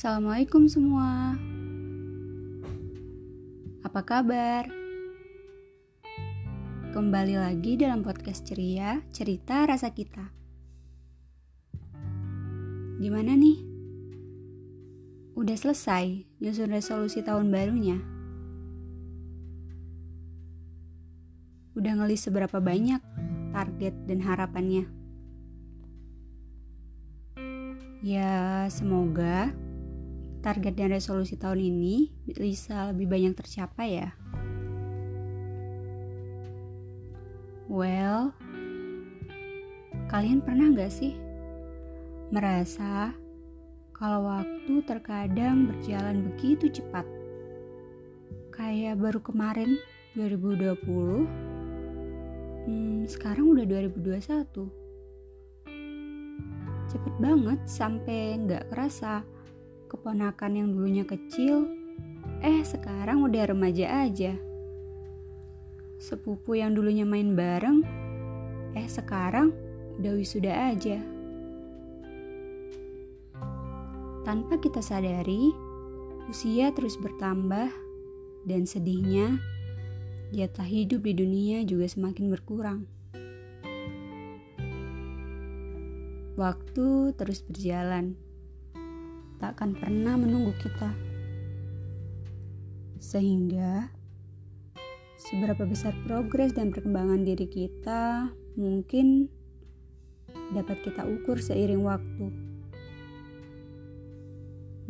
Assalamualaikum semua. Apa kabar? Kembali lagi dalam podcast ceria, cerita rasa kita. Gimana nih? Udah selesai nyusun resolusi tahun barunya? Udah ngelis seberapa banyak target dan harapannya? Ya, semoga target dan resolusi tahun ini bisa lebih banyak tercapai ya. Well, kalian pernah gak sih merasa kalau waktu terkadang berjalan begitu cepat? Kayak baru kemarin 2020, hmm, sekarang udah 2021 cepet banget sampai nggak kerasa keponakan yang dulunya kecil eh sekarang udah remaja aja. Sepupu yang dulunya main bareng eh sekarang udah wisuda aja. Tanpa kita sadari usia terus bertambah dan sedihnya jatah hidup di dunia juga semakin berkurang. Waktu terus berjalan, takkan pernah menunggu kita. Sehingga, seberapa besar progres dan perkembangan diri kita mungkin dapat kita ukur seiring waktu.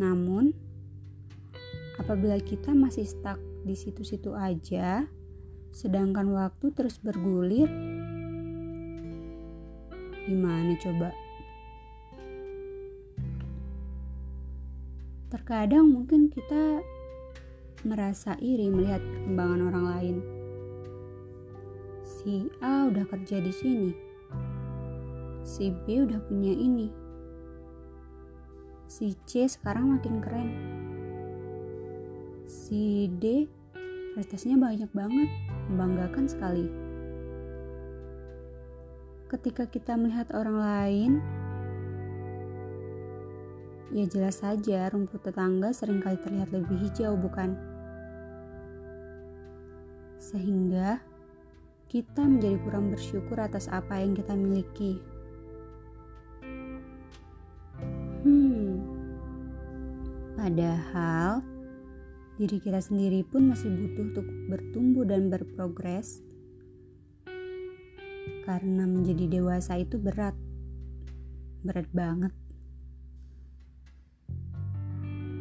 Namun, apabila kita masih stuck di situ-situ aja, sedangkan waktu terus bergulir, gimana coba? Terkadang mungkin kita merasa iri melihat perkembangan orang lain. Si A udah kerja di sini. Si B udah punya ini. Si C sekarang makin keren. Si D prestasinya banyak banget, membanggakan sekali. Ketika kita melihat orang lain Ya jelas saja rumput tetangga sering kali terlihat lebih hijau bukan? Sehingga kita menjadi kurang bersyukur atas apa yang kita miliki. Hmm, padahal diri kita sendiri pun masih butuh untuk bertumbuh dan berprogres. Karena menjadi dewasa itu berat, berat banget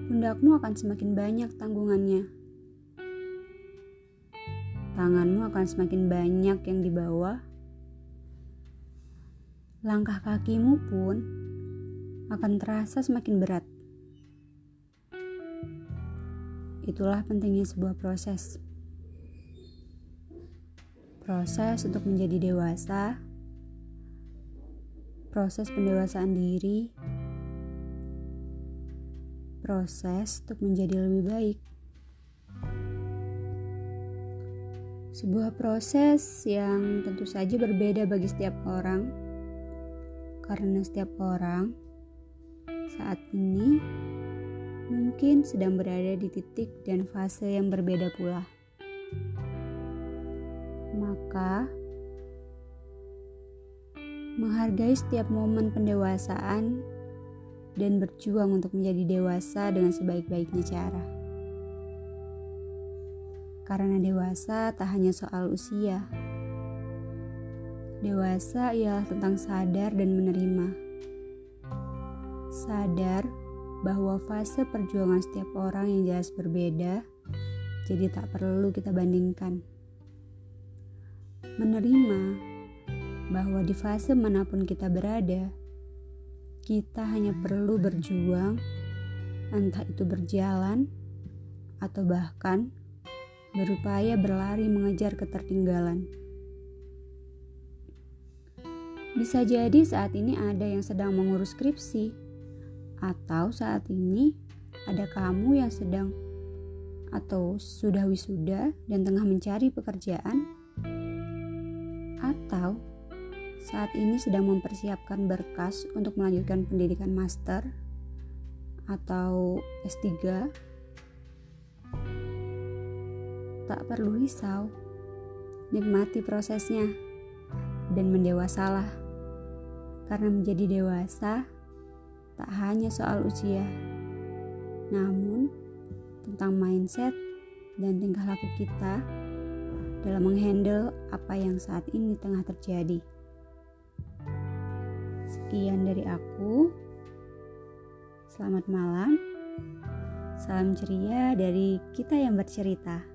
pundakmu akan semakin banyak tanggungannya. Tanganmu akan semakin banyak yang dibawa. Langkah kakimu pun akan terasa semakin berat. Itulah pentingnya sebuah proses. Proses untuk menjadi dewasa, proses pendewasaan diri, proses untuk menjadi lebih baik. Sebuah proses yang tentu saja berbeda bagi setiap orang, karena setiap orang saat ini mungkin sedang berada di titik dan fase yang berbeda pula. Maka, menghargai setiap momen pendewasaan dan berjuang untuk menjadi dewasa dengan sebaik-baiknya cara. Karena dewasa tak hanya soal usia. Dewasa ialah tentang sadar dan menerima. Sadar bahwa fase perjuangan setiap orang yang jelas berbeda, jadi tak perlu kita bandingkan. Menerima bahwa di fase mana pun kita berada, kita hanya perlu berjuang, entah itu berjalan atau bahkan berupaya berlari mengejar ketertinggalan. Bisa jadi saat ini ada yang sedang mengurus skripsi, atau saat ini ada kamu yang sedang atau sudah wisuda dan tengah mencari pekerjaan, atau saat ini sedang mempersiapkan berkas untuk melanjutkan pendidikan master, atau S3 tak perlu risau nikmati prosesnya dan mendewasalah karena menjadi dewasa tak hanya soal usia namun tentang mindset dan tingkah laku kita dalam menghandle apa yang saat ini tengah terjadi. Sekian dari aku. Selamat malam. Salam ceria dari kita yang bercerita.